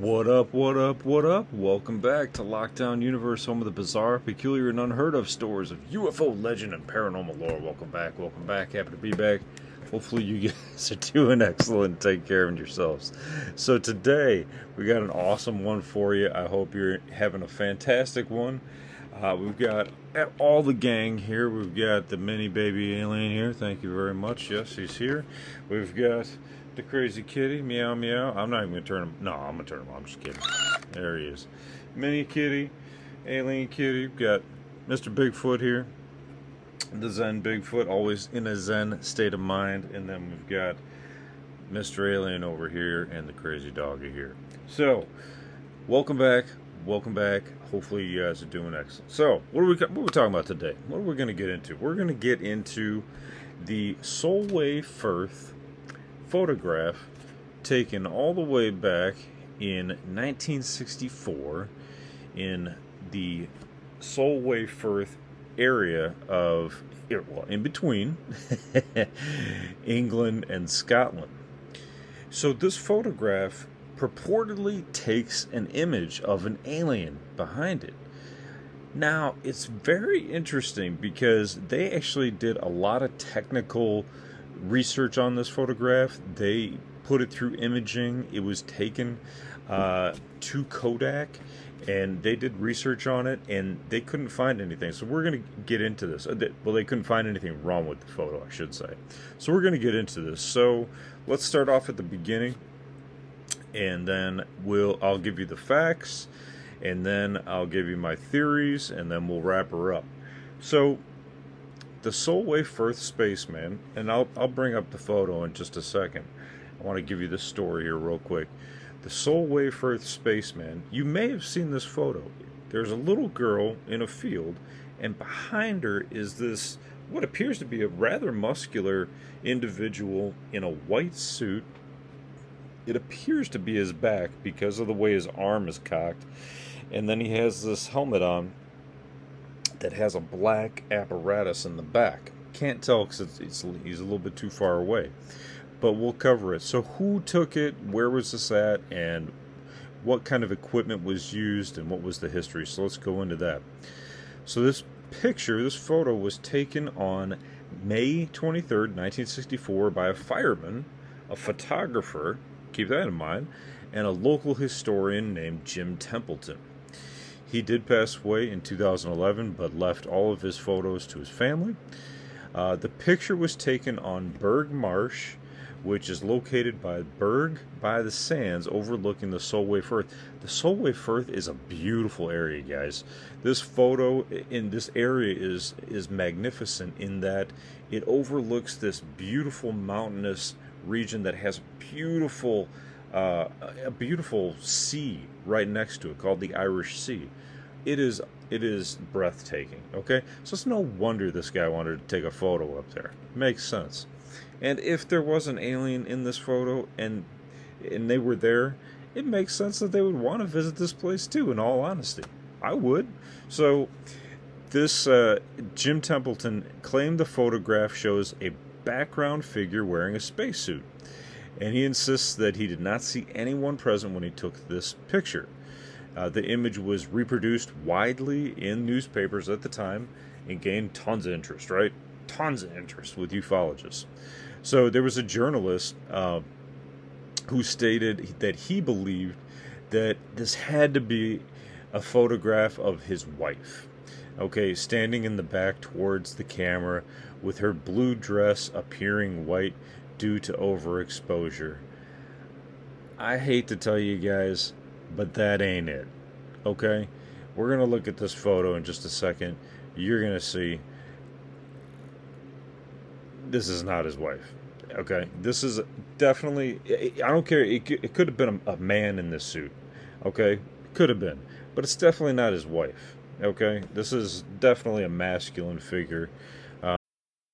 What up, what up, what up? Welcome back to Lockdown Universe, home of the bizarre, peculiar, and unheard of stories of UFO legend and paranormal lore. Welcome back, welcome back. Happy to be back. Hopefully, you guys are doing excellent. Take care of yourselves. So, today we got an awesome one for you. I hope you're having a fantastic one. Uh, we've got all the gang here. We've got the mini baby alien here. Thank you very much. Yes, he's here. We've got the crazy kitty. Meow meow. I'm not even gonna turn him. No, I'm gonna turn him. I'm just kidding. There he is. Mini kitty, alien kitty. We've got Mr. Bigfoot here. The Zen Bigfoot, always in a Zen state of mind. And then we've got Mr. Alien over here and the crazy doggy here. So, welcome back welcome back. Hopefully, you guys are doing excellent. So, what are we what are we talking about today? What are we going to get into? We're going to get into the Solway Firth photograph taken all the way back in 1964 in the Solway Firth area of well, in between England and Scotland. So this photograph purportedly takes an image of an alien behind it. Now, it's very interesting because they actually did a lot of technical research on this photograph. They put it through imaging. It was taken uh, to Kodak and they did research on it and they couldn't find anything. So we're going to get into this. Uh, well, they couldn't find anything wrong with the photo, I should say. So we're going to get into this. So let's start off at the beginning and then we'll I'll give you the facts and then I'll give you my theories and then we'll wrap her up. So the Solway Firth spaceman, and I'll I'll bring up the photo in just a second. I want to give you this story here real quick. The Solway Firth spaceman, you may have seen this photo. There's a little girl in a field, and behind her is this what appears to be a rather muscular individual in a white suit it appears to be his back because of the way his arm is cocked. And then he has this helmet on that has a black apparatus in the back. Can't tell because it's, it's, he's a little bit too far away. But we'll cover it. So, who took it? Where was this at? And what kind of equipment was used? And what was the history? So, let's go into that. So, this picture, this photo was taken on May 23rd, 1964, by a fireman, a photographer, keep that in mind, and a local historian named Jim Templeton. He did pass away in 2011, but left all of his photos to his family. Uh, the picture was taken on Burgh Marsh, which is located by Burgh by the Sands, overlooking the Solway Firth. The Solway Firth is a beautiful area, guys. This photo in this area is is magnificent in that it overlooks this beautiful mountainous region that has beautiful, uh, a beautiful sea right next to it called the Irish Sea. It is it is breathtaking. Okay, so it's no wonder this guy wanted to take a photo up there. Makes sense. And if there was an alien in this photo and and they were there, it makes sense that they would want to visit this place too. In all honesty, I would. So this uh, Jim Templeton claimed the photograph shows a background figure wearing a spacesuit, and he insists that he did not see anyone present when he took this picture. Uh, the image was reproduced widely in newspapers at the time and gained tons of interest, right? Tons of interest with ufologists. So there was a journalist uh, who stated that he believed that this had to be a photograph of his wife. Okay, standing in the back towards the camera with her blue dress appearing white due to overexposure. I hate to tell you guys, but that ain't it. Okay? We're going to look at this photo in just a second. You're going to see this is not his wife. Okay? This is definitely, I don't care, it, could have been a man in this suit. Okay? Could have been. But it's definitely not his wife. Okay? This is definitely a masculine figure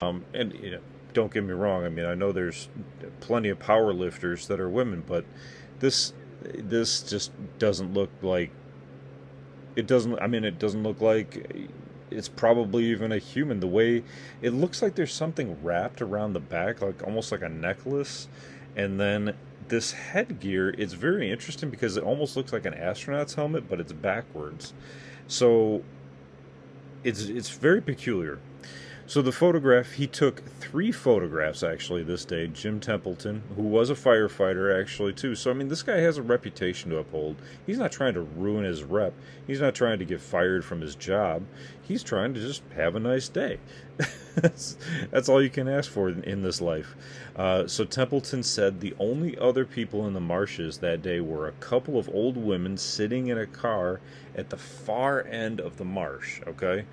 Um, and you know, don't get me wrong. I mean, I know there's plenty of power lifters that are women, but this this just doesn't look like it doesn't. I mean, it doesn't look like it's probably even a human. The way it looks like there's something wrapped around the back, like almost like a necklace, and then this headgear. It's very interesting because it almost looks like an astronaut's helmet, but it's backwards. So it's it's very peculiar. So the photograph, he took three photographs actually this day. Jim Templeton, who was a firefighter actually too. So I mean, this guy has a reputation to uphold. He's not trying to ruin his rep. He's not trying to get fired from his job. He's trying to just have a nice day. that's, that's all you can ask for in, in this life. Uh, so Templeton said the only other people in the marshes that day were a couple of old women sitting in a car at the far end of the marsh. Okay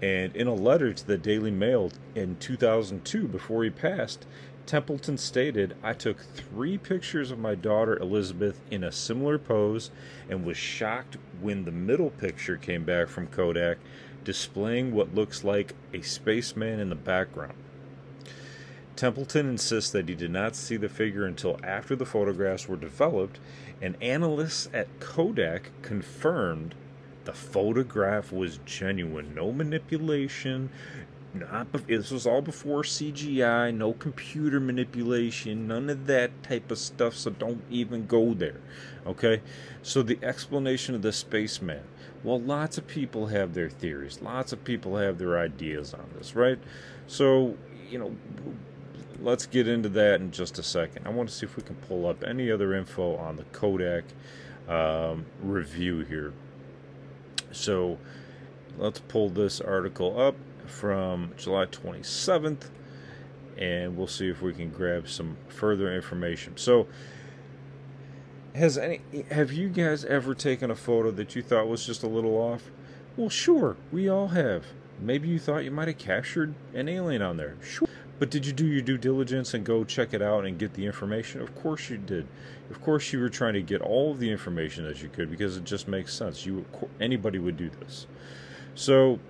and in a letter to the Daily Mail in 2002, before he passed, Templeton stated, I took three pictures of my daughter Elizabeth in a similar pose and was shocked when the middle picture came back from Kodak, displaying what looks like a spaceman in the background. Templeton insists that he did not see the figure until after the photographs were developed, and analysts at Kodak confirmed the photograph was genuine, no manipulation. Not this was all before CGI, no computer manipulation, none of that type of stuff. So don't even go there. Okay, so the explanation of the spaceman. Well, lots of people have their theories. Lots of people have their ideas on this, right? So you know, let's get into that in just a second. I want to see if we can pull up any other info on the Kodak um, review here. So let's pull this article up from July 27th and we'll see if we can grab some further information. So has any have you guys ever taken a photo that you thought was just a little off? Well, sure, we all have. Maybe you thought you might have captured an alien on there. Sure. But did you do your due diligence and go check it out and get the information? Of course you did. Of course you were trying to get all of the information that you could because it just makes sense. You anybody would do this. So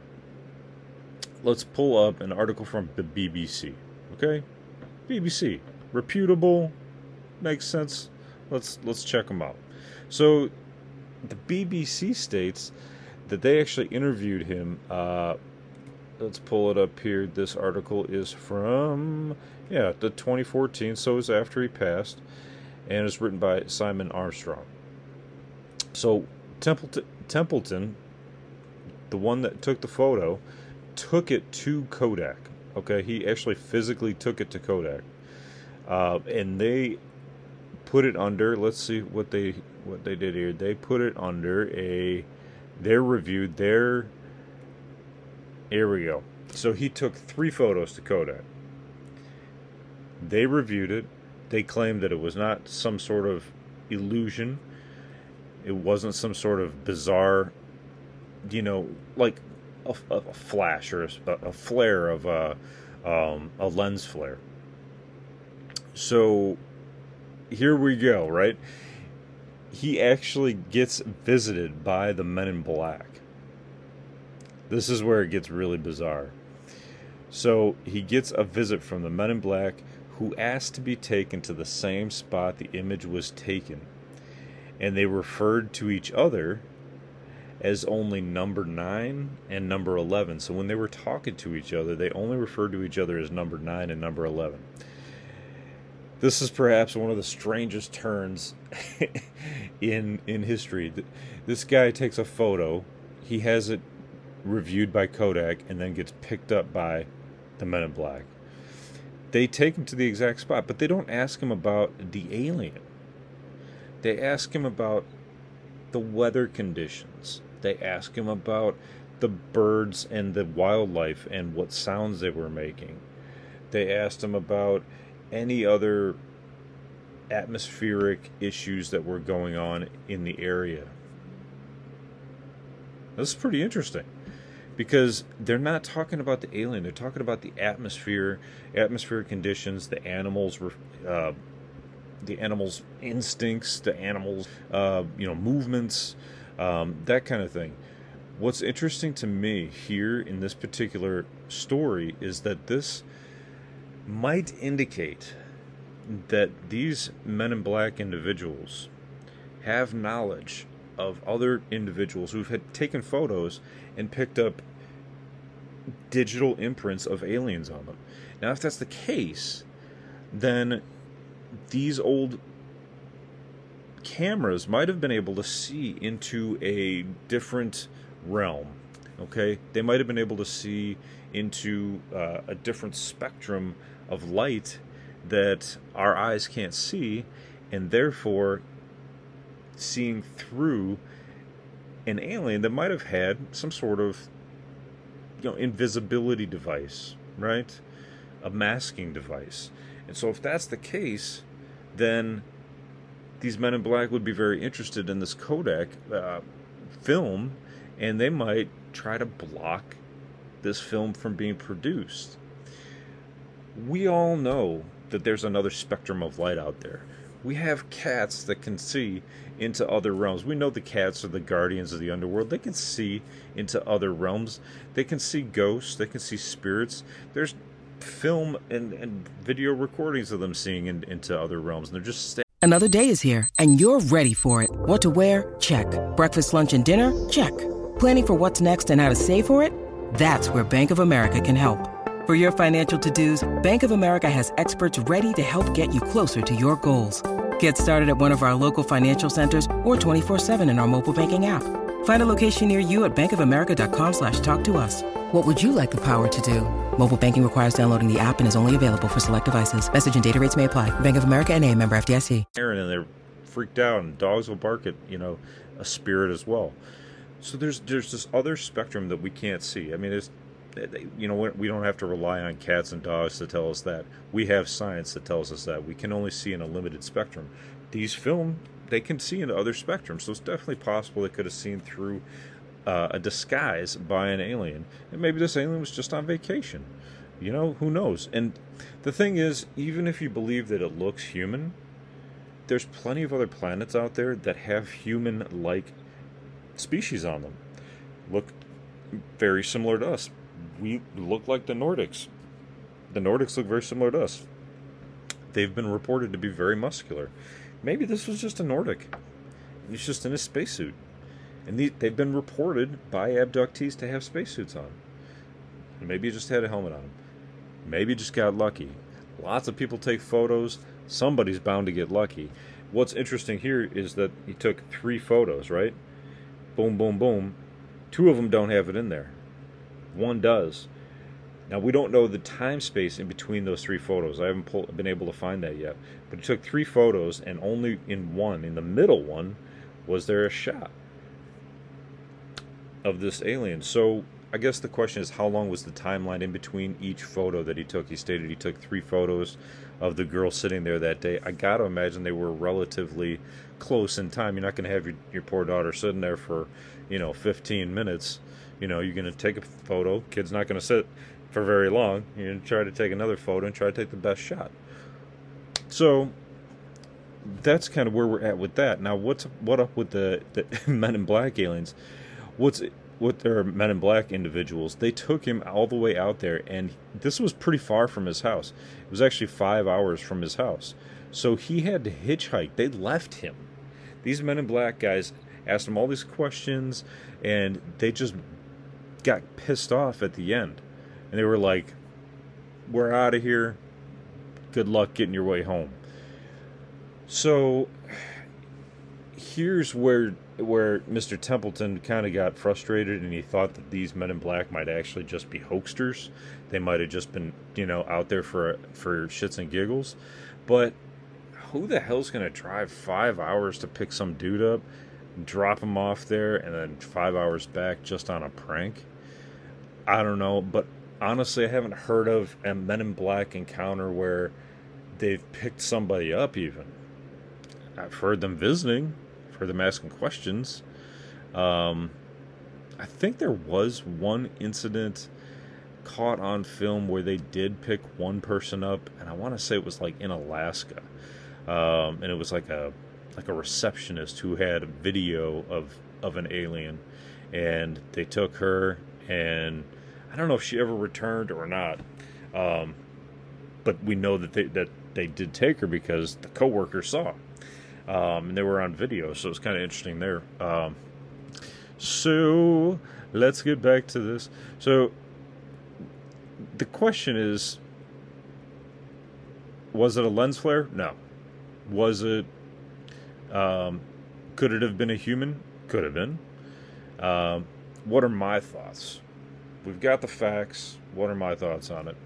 let's pull up an article from the BBC. Okay? BBC, reputable, makes sense. Let's let's check them out. So the BBC states that they actually interviewed him uh, let's pull it up here. This article is from yeah, the 2014, so it's after he passed, and it's written by Simon Armstrong. So Templeton, Templeton, the one that took the photo, took it to Kodak. Okay, he actually physically took it to Kodak, uh, and they put it under. Let's see what they what they did here. They put it under a. They reviewed their here we go. So he took three photos to Kodak. They reviewed it. They claimed that it was not some sort of illusion. It wasn't some sort of bizarre, you know, like a, a flash or a, a, flare of a, um, a lens flare. So here we go, right? He actually gets visited by the men in black this is where it gets really bizarre. So he gets a visit from the men in black who asked to be taken to the same spot the image was taken. And they referred to each other as only number 9 and number 11. So when they were talking to each other, they only referred to each other as number 9 and number 11. This is perhaps one of the strangest turns in in history. This guy takes a photo, he has it reviewed by Kodak and then gets picked up by the Men in Black. They take him to the exact spot, but they don't ask him about the alien. They ask him about the weather conditions. They ask him about the birds and the wildlife and what sounds they were making. They asked him about any other atmospheric issues that were going on in the area. This is pretty interesting because they're not talking about the alien; they're talking about the atmosphere, atmospheric conditions, the animals, uh, the animals' instincts, the animals, uh, you know, movements, um, that kind of thing. What's interesting to me here in this particular story is that this might indicate that these men in black individuals have knowledge of other individuals who've had taken photos and picked up digital imprints of aliens on them. Now, if that's the case, then these old cameras might have been able to see into a different realm. Okay, they might have been able to see into uh, a different spectrum of light that our eyes can't see, and therefore seeing through an alien that might have had some sort of you know invisibility device, right? A masking device. And so if that's the case, then these men in black would be very interested in this Kodak uh, film and they might try to block this film from being produced. We all know that there's another spectrum of light out there. We have cats that can see into other realms. We know the cats are the guardians of the underworld. They can see into other realms. They can see ghosts. They can see spirits. There's film and, and video recordings of them seeing in, into other realms. And they're just Another day is here, and you're ready for it. What to wear? Check. Breakfast, lunch, and dinner? Check. Planning for what's next and how to save for it? That's where Bank of America can help. For your financial to-dos, Bank of America has experts ready to help get you closer to your goals. Get started at one of our local financial centers or 24-7 in our mobile banking app. Find a location near you at bankofamerica.com slash talk to us. What would you like the power to do? Mobile banking requires downloading the app and is only available for select devices. Message and data rates may apply. Bank of America and a member FDIC. And they're freaked out and dogs will bark at, you know, a spirit as well. So there's there's this other spectrum that we can't see. I mean, it's you know we don't have to rely on cats and dogs to tell us that. We have science that tells us that. We can only see in a limited spectrum. These film they can see in other spectrums so it's definitely possible they could have seen through uh, a disguise by an alien. And maybe this alien was just on vacation. You know who knows? And the thing is even if you believe that it looks human there's plenty of other planets out there that have human like species on them. Look very similar to us we look like the Nordics. The Nordics look very similar to us. They've been reported to be very muscular. Maybe this was just a Nordic. He's just in a spacesuit. And they've been reported by abductees to have spacesuits on. Maybe he just had a helmet on. Maybe just got lucky. Lots of people take photos. Somebody's bound to get lucky. What's interesting here is that he took three photos, right? Boom, boom, boom. Two of them don't have it in there. One does. Now we don't know the time space in between those three photos. I haven't pull, been able to find that yet. But it took three photos, and only in one, in the middle one, was there a shot of this alien. So I guess the question is, how long was the timeline in between each photo that he took? He stated he took three photos of the girl sitting there that day. I gotta imagine they were relatively close in time. You're not gonna have your, your poor daughter sitting there for, you know, 15 minutes you know, you're going to take a photo. Kid's not going to sit for very long. You're going to try to take another photo and try to take the best shot. So that's kind of where we're at with that. Now, what's what up with the, the Men in Black aliens? What's what their Men in Black individuals? They took him all the way out there, and this was pretty far from his house. It was actually five hours from his house. So he had to hitchhike. They left him. These Men in Black guys asked him all these questions, and they just got pissed off at the end. And they were like, We're out of here. Good luck getting your way home. So here's where where Mr. Templeton kind of got frustrated and he thought that these men in black might actually just be hoaxsters. They might have just been, you know, out there for for shits and giggles. But who the hell's going to drive 5 hours to pick some dude up, drop him off there and then 5 hours back just on a prank? I don't know, but honestly, I haven't heard of a Men in Black encounter where they've picked somebody up even. I've heard them visiting, heard them asking questions. Um, I think there was one incident caught on film where they did pick one person up, and I want to say it was like in Alaska, um, and it was like a like a receptionist who had a video of of an alien, and they took her, and I don't know if she ever returned or not, um, but we know that they that they did take her because the coworker saw um, and they were on video, so it's kind of interesting there. Um, so let's get back to this. So the question is was it a lens flare? No. Was it um, could it have been a human? Could have been. Um, what are my thoughts? We've got the facts. What are my thoughts on it?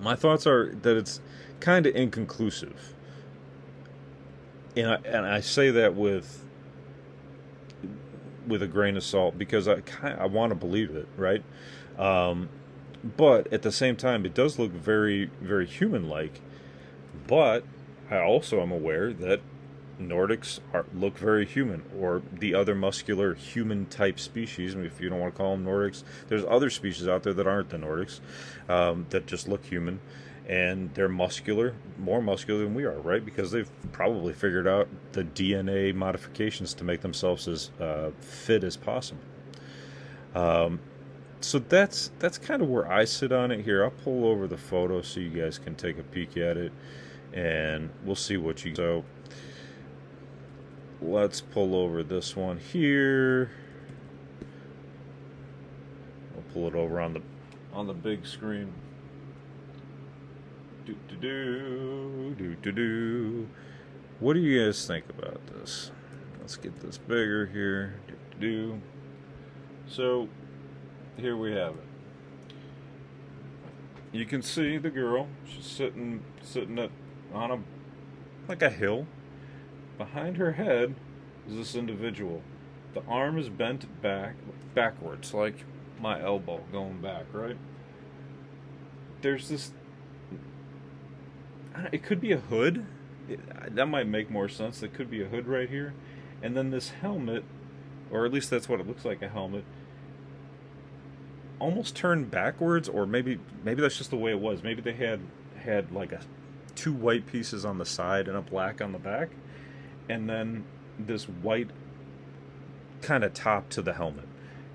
My thoughts are that it's kind of inconclusive and I, and I say that with with a grain of salt because I kind I want to believe it, right? Um, but at the same time, it does look very very human like. But I also am aware that Nordics are, look very human, or the other muscular human type species. If you don't want to call them Nordics, there's other species out there that aren't the Nordics um, that just look human and they're muscular, more muscular than we are, right? Because they've probably figured out the DNA modifications to make themselves as uh, fit as possible. Um, so that's that's kind of where I sit on it here. I'll pull over the photo so you guys can take a peek at it, and we'll see what you. So let's pull over this one here. I'll pull it over on the on the big screen. Do do do do do do. What do you guys think about this? Let's get this bigger here. Do do. So here we have it. You can see the girl. She's sitting sitting at, on a like a hill. Behind her head is this individual. The arm is bent back backwards, like my elbow going back, right? There's this it could be a hood. It, that might make more sense. It could be a hood right here, and then this helmet, or at least that's what it looks like a helmet, almost turned backwards, or maybe maybe that's just the way it was. Maybe they had had like a two white pieces on the side and a black on the back, and then this white kind of top to the helmet.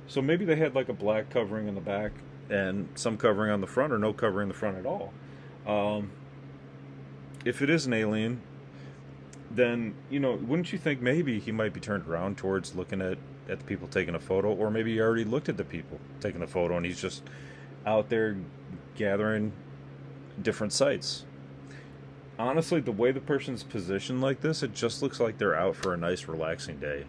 So maybe they had like a black covering in the back and some covering on the front, or no covering in the front at all. Um, if it is an alien, then you know, wouldn't you think maybe he might be turned around towards looking at at the people taking a photo, or maybe he already looked at the people taking the photo and he's just out there gathering different sites. Honestly, the way the person's positioned like this, it just looks like they're out for a nice, relaxing day.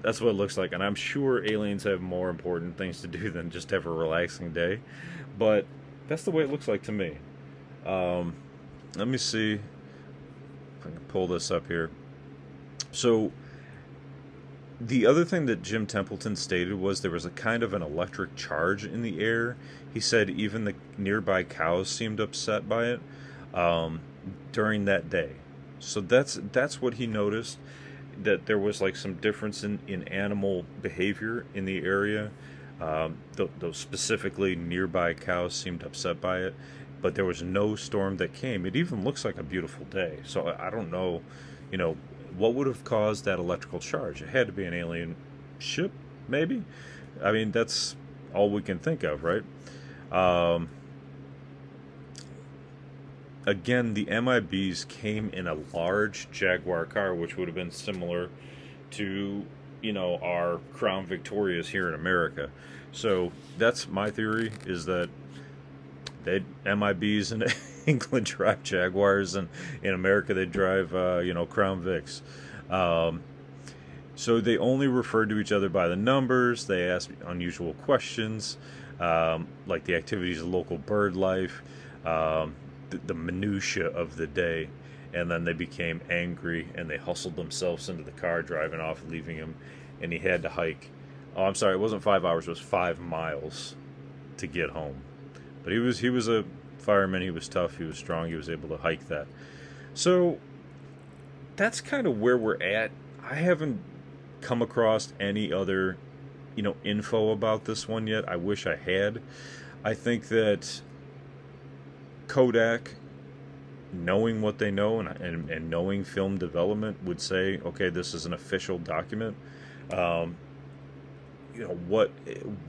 That's what it looks like, and I'm sure aliens have more important things to do than just have a relaxing day. But that's the way it looks like to me. Um, let me see if I can pull this up here. So, the other thing that Jim Templeton stated was there was a kind of an electric charge in the air. He said even the nearby cows seemed upset by it um, during that day. So that's that's what he noticed. That there was like some difference in, in animal behavior in the area. Um, those specifically nearby cows seemed upset by it but there was no storm that came. It even looks like a beautiful day. So I don't know, you know, what would have caused that electrical charge? It had to be an alien ship, maybe. I mean, that's all we can think of, right? Um, again, the MIBs came in a large Jaguar car, which would have been similar to you know our crown victorias here in America. So that's my theory is that they MIBs in England drive Jaguars and in America they drive uh, you know Crown Vics. Um, so they only referred to each other by the numbers. They asked unusual questions, um, like the activities of local bird life, um, the, the minutia of the day, and then they became angry and they hustled themselves into the car, driving off, leaving him, and he had to hike. Oh, I'm sorry, it wasn't five hours; it was five miles to get home. But he was he was a fireman. He was tough. He was strong. He was able to hike that. So that's kind of where we're at. I haven't come across any other, you know, info about this one yet. I wish I had. I think that Kodak, knowing what they know and, and, and knowing film development, would say, okay, this is an official document. Um, you know what?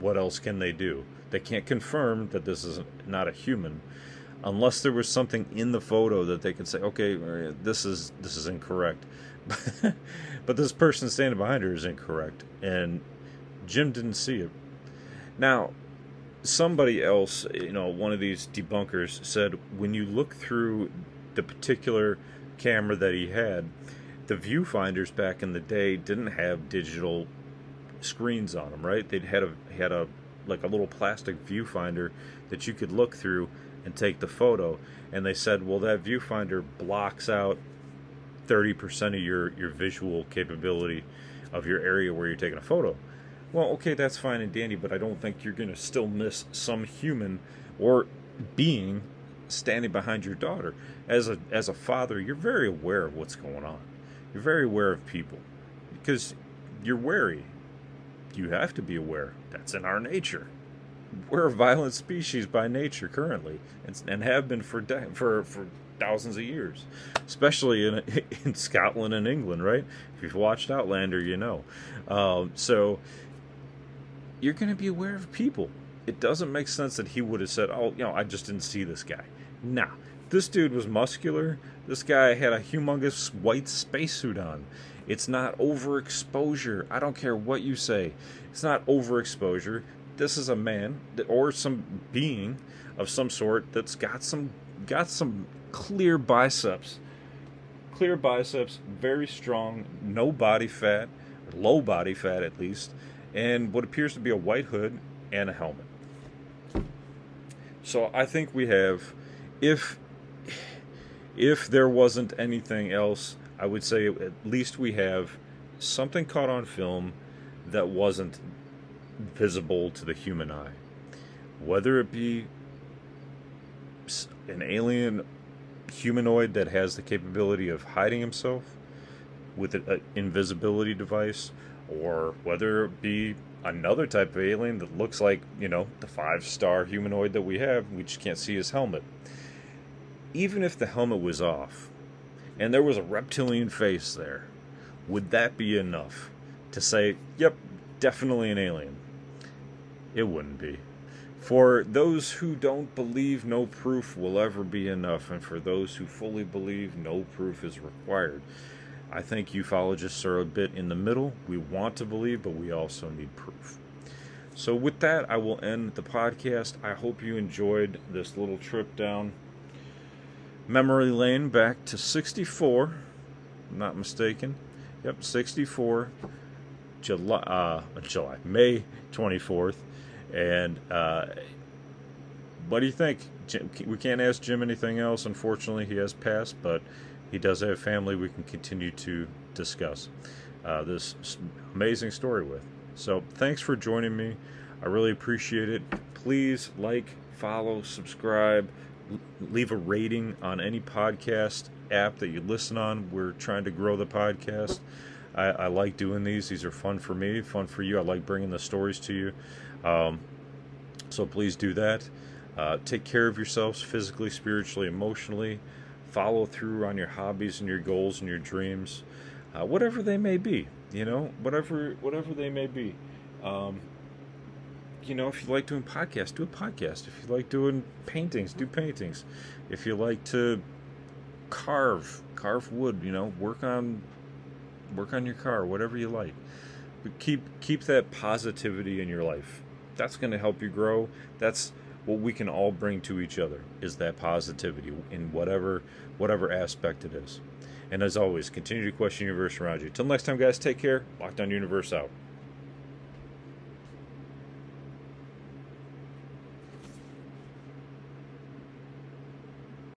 What else can they do? They can't confirm that this is not a human, unless there was something in the photo that they could say, okay, this is this is incorrect. but this person standing behind her is incorrect, and Jim didn't see it. Now, somebody else, you know, one of these debunkers said when you look through the particular camera that he had, the viewfinders back in the day didn't have digital screens on them, right? They'd had a had a like a little plastic viewfinder that you could look through and take the photo. And they said, well, that viewfinder blocks out 30% of your, your visual capability of your area where you're taking a photo. Well, okay, that's fine and dandy, but I don't think you're going to still miss some human or being standing behind your daughter. As a as a father, you're very aware of what's going on. You're very aware of people because you're wary. You have to be aware. That's in our nature. We're a violent species by nature currently, and, and have been for for for thousands of years, especially in in Scotland and England, right? If you've watched Outlander, you know. Um, so you're going to be aware of people. It doesn't make sense that he would have said, "Oh, you know, I just didn't see this guy." Nah, this dude was muscular. This guy had a humongous white spacesuit on. It's not overexposure. I don't care what you say. It's not overexposure. This is a man or some being of some sort that's got some got some clear biceps. Clear biceps, very strong, no body fat, low body fat at least, and what appears to be a white hood and a helmet. So I think we have, if if there wasn't anything else, I would say at least we have something caught on film that wasn't visible to the human eye. Whether it be an alien humanoid that has the capability of hiding himself with an invisibility device, or whether it be another type of alien that looks like, you know, the five star humanoid that we have, we just can't see his helmet. Even if the helmet was off and there was a reptilian face there, would that be enough to say, yep, definitely an alien? It wouldn't be. For those who don't believe, no proof will ever be enough, and for those who fully believe, no proof is required. I think ufologists are a bit in the middle. We want to believe, but we also need proof. So, with that, I will end the podcast. I hope you enjoyed this little trip down memory lane back to 64. I'm not mistaken. Yep, 64. July, uh, July, May 24th. And uh, what do you think? We can't ask Jim anything else. Unfortunately, he has passed, but he does have family we can continue to discuss uh, this amazing story with. So, thanks for joining me. I really appreciate it. Please like, follow, subscribe, leave a rating on any podcast app that you listen on. We're trying to grow the podcast. I, I, like doing these. These are fun for me, fun for you. I like bringing the stories to you. Um, so please do that. Uh, take care of yourselves physically, spiritually, emotionally. Follow through on your hobbies and your goals and your dreams, uh, whatever they may be. You know, whatever whatever they may be. Um, you know, if you like doing podcasts, do a podcast. If you like doing paintings, do paintings. If you like to carve, carve wood. You know, work on work on your car, whatever you like. But keep keep that positivity in your life. That's going to help you grow. That's what we can all bring to each other is that positivity in whatever whatever aspect it is. And as always, continue to question universe around you. Till next time, guys, take care. Lockdown Universe out.